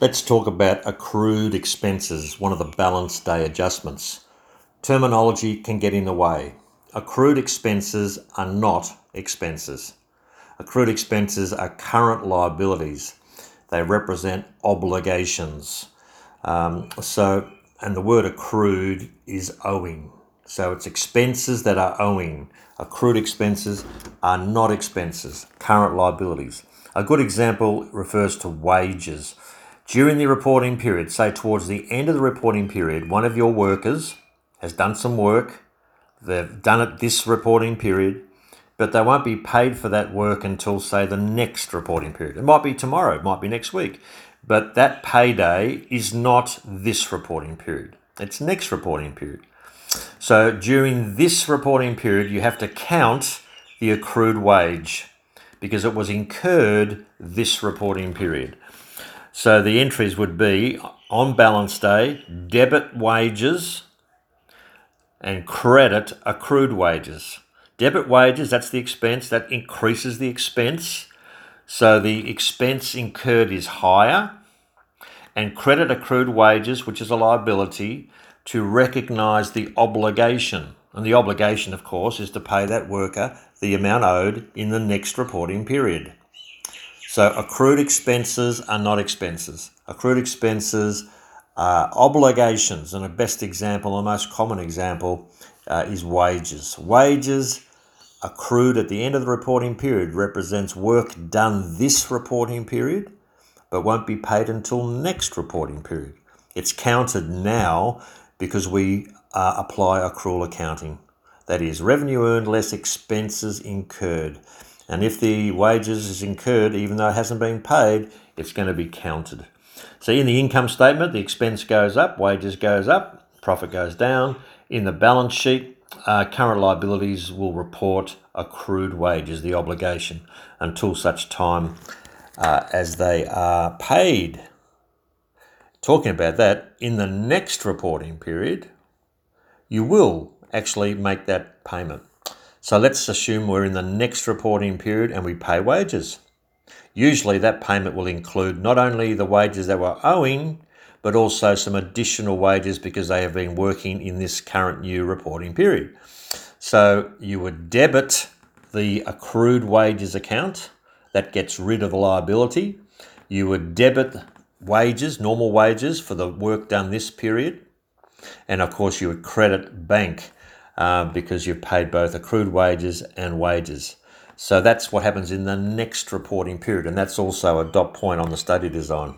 Let's talk about accrued expenses, one of the balance day adjustments. Terminology can get in the way. Accrued expenses are not expenses. Accrued expenses are current liabilities. They represent obligations. Um, so, and the word accrued is owing. So it's expenses that are owing. Accrued expenses are not expenses, current liabilities. A good example refers to wages. During the reporting period, say towards the end of the reporting period, one of your workers has done some work, they've done it this reporting period, but they won't be paid for that work until, say, the next reporting period. It might be tomorrow, it might be next week, but that payday is not this reporting period, it's next reporting period. So during this reporting period, you have to count the accrued wage because it was incurred this reporting period. So the entries would be on balance day, debit wages and credit accrued wages. Debit wages, that's the expense, that increases the expense. So the expense incurred is higher. And credit accrued wages, which is a liability, to recognise the obligation. And the obligation, of course, is to pay that worker the amount owed in the next reporting period. So accrued expenses are not expenses. Accrued expenses are obligations, and a best example, the most common example, uh, is wages. Wages accrued at the end of the reporting period represents work done this reporting period, but won't be paid until next reporting period. It's counted now because we uh, apply accrual accounting. That is, revenue earned less expenses incurred. And if the wages is incurred, even though it hasn't been paid, it's going to be counted. So in the income statement, the expense goes up, wages goes up, profit goes down. In the balance sheet, uh, current liabilities will report accrued wages, the obligation, until such time uh, as they are paid. Talking about that, in the next reporting period, you will actually make that payment. So let's assume we're in the next reporting period and we pay wages. Usually that payment will include not only the wages that we're owing, but also some additional wages because they have been working in this current new reporting period. So you would debit the accrued wages account, that gets rid of the liability. You would debit wages, normal wages for the work done this period. And of course, you would credit bank uh, because you've paid both accrued wages and wages. So that's what happens in the next reporting period, and that's also a dot point on the study design.